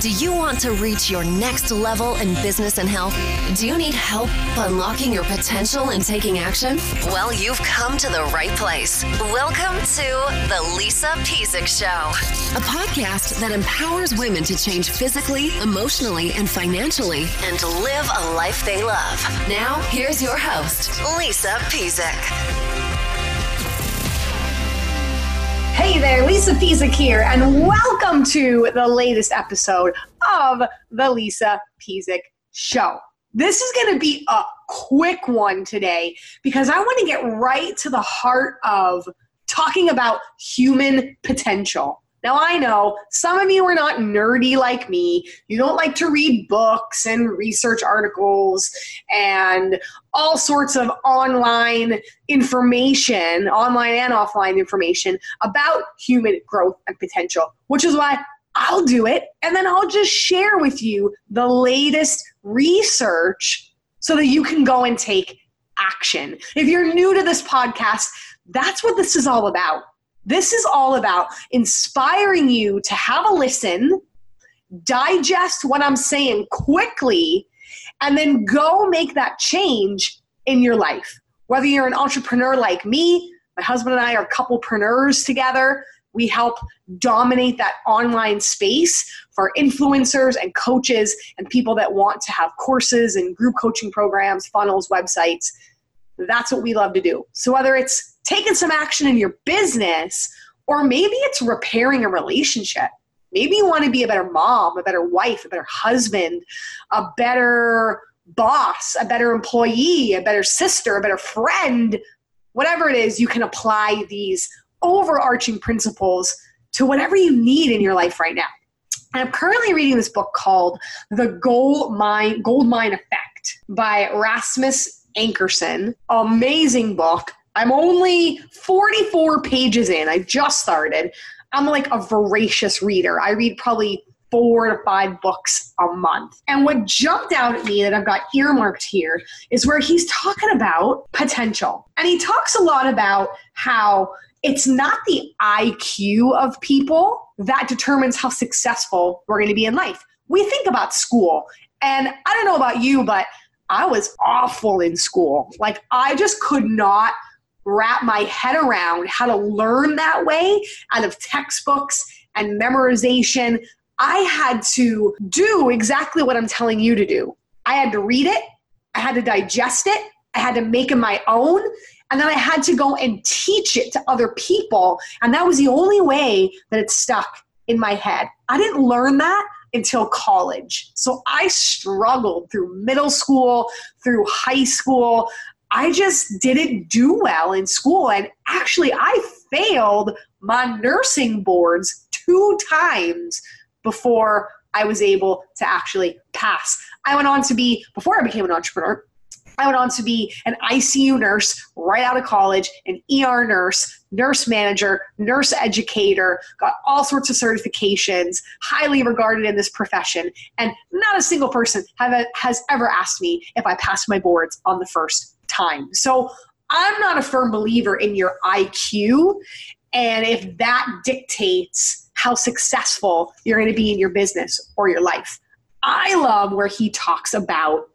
Do you want to reach your next level in business and health? Do you need help unlocking your potential and taking action? Well, you've come to the right place. Welcome to The Lisa Pezik Show, a podcast that empowers women to change physically, emotionally, and financially and live a life they love. Now, here's your host, Lisa Pezik. Hey there, Lisa Pezik here, and welcome to the latest episode of the Lisa Pezik Show. This is going to be a quick one today because I want to get right to the heart of talking about human potential. Now, I know some of you are not nerdy like me. You don't like to read books and research articles and all sorts of online information, online and offline information about human growth and potential, which is why I'll do it. And then I'll just share with you the latest research so that you can go and take action. If you're new to this podcast, that's what this is all about. This is all about inspiring you to have a listen, digest what I'm saying quickly, and then go make that change in your life. Whether you're an entrepreneur like me, my husband and I are couplepreneurs together. We help dominate that online space for influencers and coaches and people that want to have courses and group coaching programs, funnels, websites. That's what we love to do. So, whether it's taking some action in your business, or maybe it's repairing a relationship. Maybe you want to be a better mom, a better wife, a better husband, a better boss, a better employee, a better sister, a better friend. Whatever it is, you can apply these overarching principles to whatever you need in your life right now. And I'm currently reading this book called The Gold Mine, Gold Mine Effect by Rasmus Ankersen. Amazing book. I'm only 44 pages in. I just started. I'm like a voracious reader. I read probably four to five books a month. And what jumped out at me that I've got earmarked here is where he's talking about potential. And he talks a lot about how it's not the IQ of people that determines how successful we're going to be in life. We think about school. And I don't know about you, but I was awful in school. Like, I just could not wrap my head around how to learn that way out of textbooks and memorization. I had to do exactly what I'm telling you to do. I had to read it, I had to digest it, I had to make it my own, and then I had to go and teach it to other people. And that was the only way that it stuck in my head. I didn't learn that until college. So I struggled through middle school, through high school. I just didn't do well in school. And actually, I failed my nursing boards two times before I was able to actually pass. I went on to be, before I became an entrepreneur, I went on to be an ICU nurse right out of college, an ER nurse, nurse manager, nurse educator, got all sorts of certifications, highly regarded in this profession. And not a single person have, has ever asked me if I passed my boards on the first time. So I'm not a firm believer in your IQ and if that dictates how successful you're going to be in your business or your life. I love where he talks about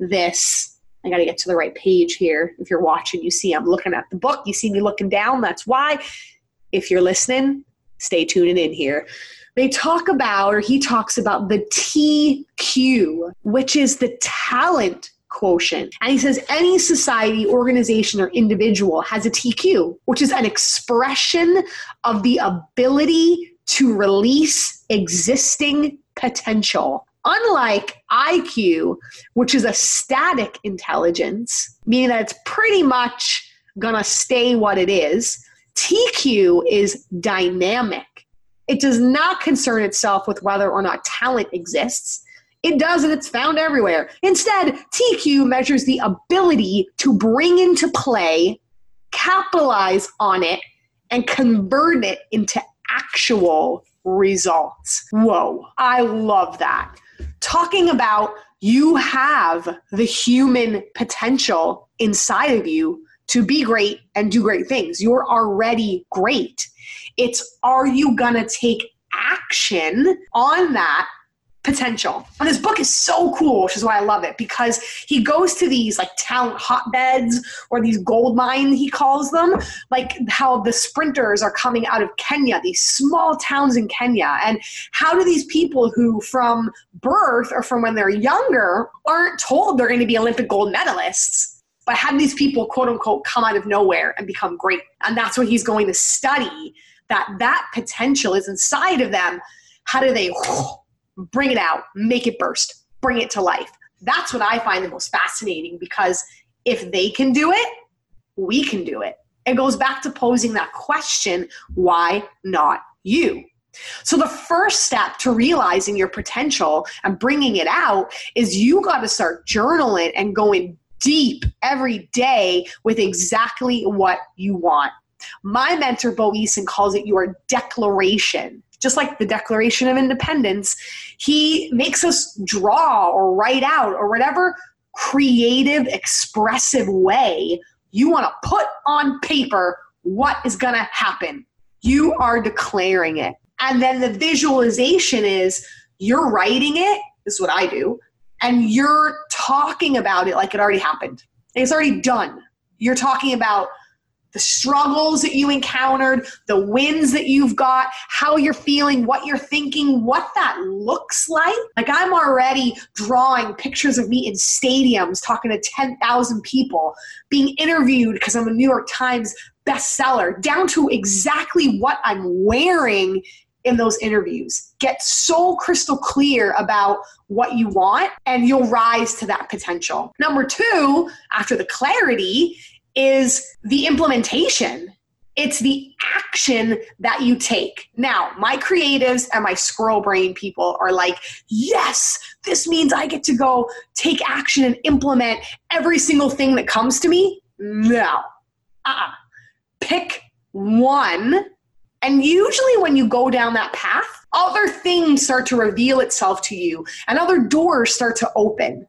this. I got to get to the right page here. If you're watching, you see I'm looking at the book. You see me looking down. That's why. If you're listening, stay tuning in here. They talk about, or he talks about the TQ, which is the talent quotient. And he says any society, organization, or individual has a TQ, which is an expression of the ability to release existing potential. Unlike IQ, which is a static intelligence, meaning that it's pretty much gonna stay what it is, TQ is dynamic. It does not concern itself with whether or not talent exists. It does, and it's found everywhere. Instead, TQ measures the ability to bring into play, capitalize on it, and convert it into actual results. Whoa, I love that. Talking about you have the human potential inside of you to be great and do great things. You're already great. It's are you going to take action on that potential. And this book is so cool, which is why I love it, because he goes to these like talent hotbeds or these gold mines, he calls them, like how the sprinters are coming out of Kenya, these small towns in Kenya. And how do these people who from birth or from when they're younger aren't told they're going to be Olympic gold medalists? But have these people, quote unquote, come out of nowhere and become great. And that's what he's going to study that that potential is inside of them. How do they bring it out, make it burst, bring it to life. That's what I find the most fascinating because if they can do it, we can do it. It goes back to posing that question why not you? So, the first step to realizing your potential and bringing it out is you got to start journaling and going deep every day with exactly what you want. My mentor, Bo Eason, calls it your declaration just like the Declaration of Independence, he makes us draw or write out or whatever creative, expressive way you want to put on paper what is going to happen. You are declaring it. And then the visualization is you're writing it, this is what I do, and you're talking about it like it already happened. It's already done. You're talking about the struggles that you encountered, the wins that you've got, how you're feeling, what you're thinking, what that looks like. Like I'm already drawing pictures of me in stadiums talking to 10,000 people, being interviewed because I'm a New York Times bestseller, down to exactly what I'm wearing in those interviews. Get so crystal clear about what you want, and you'll rise to that potential. Number two, after the clarity, is the implementation. It's the action that you take. Now, my creatives and my squirrel brain people are like, yes, this means I get to go take action and implement every single thing that comes to me. No. Uh-uh. Pick one. And usually, when you go down that path, other things start to reveal itself to you and other doors start to open.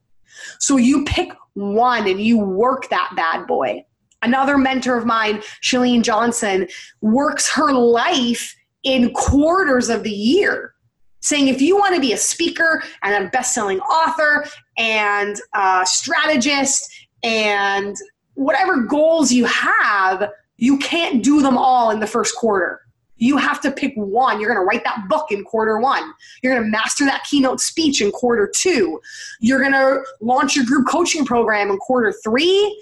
So you pick one and you work that bad boy. Another mentor of mine, Chalene Johnson, works her life in quarters of the year saying if you want to be a speaker and a best-selling author and a strategist and whatever goals you have you can't do them all in the first quarter. You have to pick one. You're going to write that book in quarter one. You're going to master that keynote speech in quarter two. You're going to launch your group coaching program in quarter three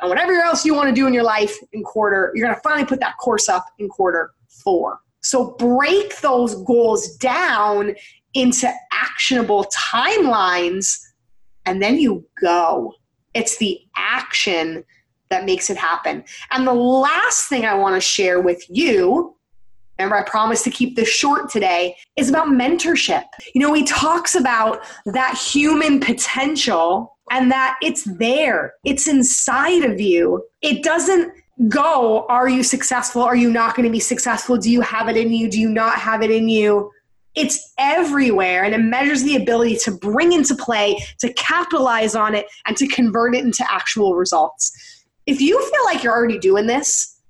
and whatever else you want to do in your life in quarter, you're going to finally put that course up in quarter four. So break those goals down into actionable timelines and then you go. It's the action that makes it happen. And the last thing I want to share with you, remember I promised to keep this short today, is about mentorship. You know, he talks about that human potential and that it's there, it's inside of you. It doesn't go, are you successful? Are you not going to be successful? Do you have it in you? Do you not have it in you? It's everywhere and it measures the ability to bring into play, to capitalize on it, and to convert it into actual results. If you feel like you're already doing this,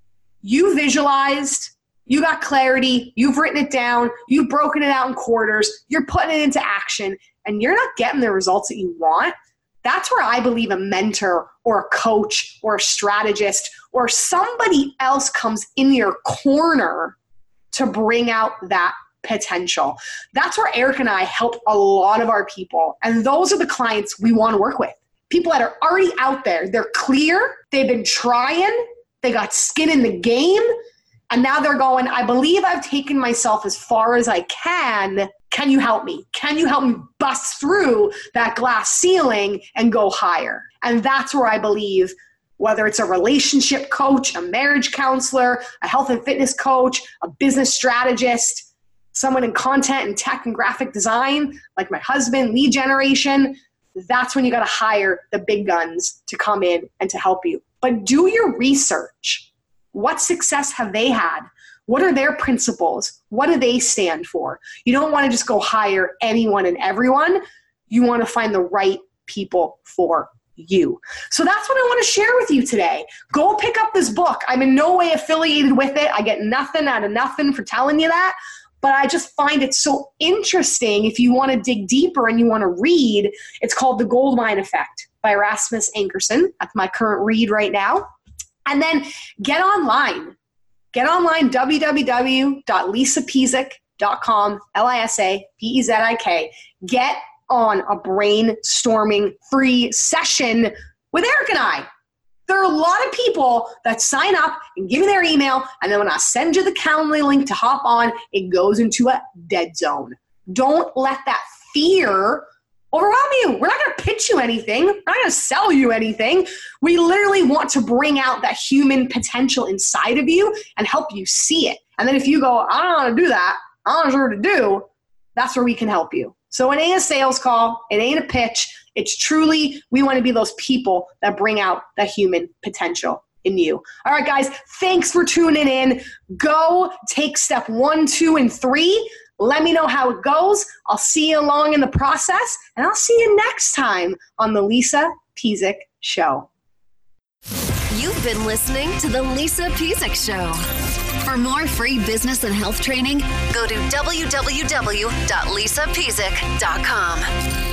you visualized, you got clarity, you've written it down, you've broken it out in quarters, you're putting it into action, and you're not getting the results that you want, that's where I believe a mentor or a coach or a strategist or somebody else comes in your corner to bring out that potential. That's where Eric and I help a lot of our people. And those are the clients we want to work with. People that are already out there, they're clear, they've been trying, they got skin in the game, and now they're going, I believe I've taken myself as far as I can can you help me? Can you help me bust through that glass ceiling and go higher? And that's where I believe whether it's a relationship coach, a marriage counselor, a health and fitness coach, a business strategist, someone in content and tech and graphic design, like my husband, lead generation, that's when you got to hire the big guns to come in and to help you. But do your research. What success have they had? What are their principles? What do they stand for? You don't want to just go hire anyone and everyone. You want to find the right people for you. So that's what I want to share with you today. Go pick up this book. I'm in no way affiliated with it. I get nothing out of nothing for telling you that. but I just find it so interesting if you want to dig deeper and you want to read. It's called The Goldmine Effect by Rasmus Ankersen. That's my current read right now. And then get online. Get online, www.lisapezik.com, L I S A P E Z I K. Get on a brainstorming free session with Eric and I. There are a lot of people that sign up and give me their email, and then when I send you the Calendly link to hop on, it goes into a dead zone. Don't let that fear overwhelm you. We're not going to pitch you anything. We're not going to sell you anything. We literally want to bring out that human potential inside of you and help you see it. And then if you go, I don't know how to do that, I don't know what to do, that's where we can help you. So it ain't a sales call, it ain't a pitch. It's truly, we want to be those people that bring out the human potential in you. All right, guys, thanks for tuning in. Go take step one, two, and three. Let me know how it goes. I'll see you along in the process, and I'll see you next time on the Lisa Pezik Show. You've been listening to the Lisa Pezik Show. For more free business and health training, go to www.lisapezik.com.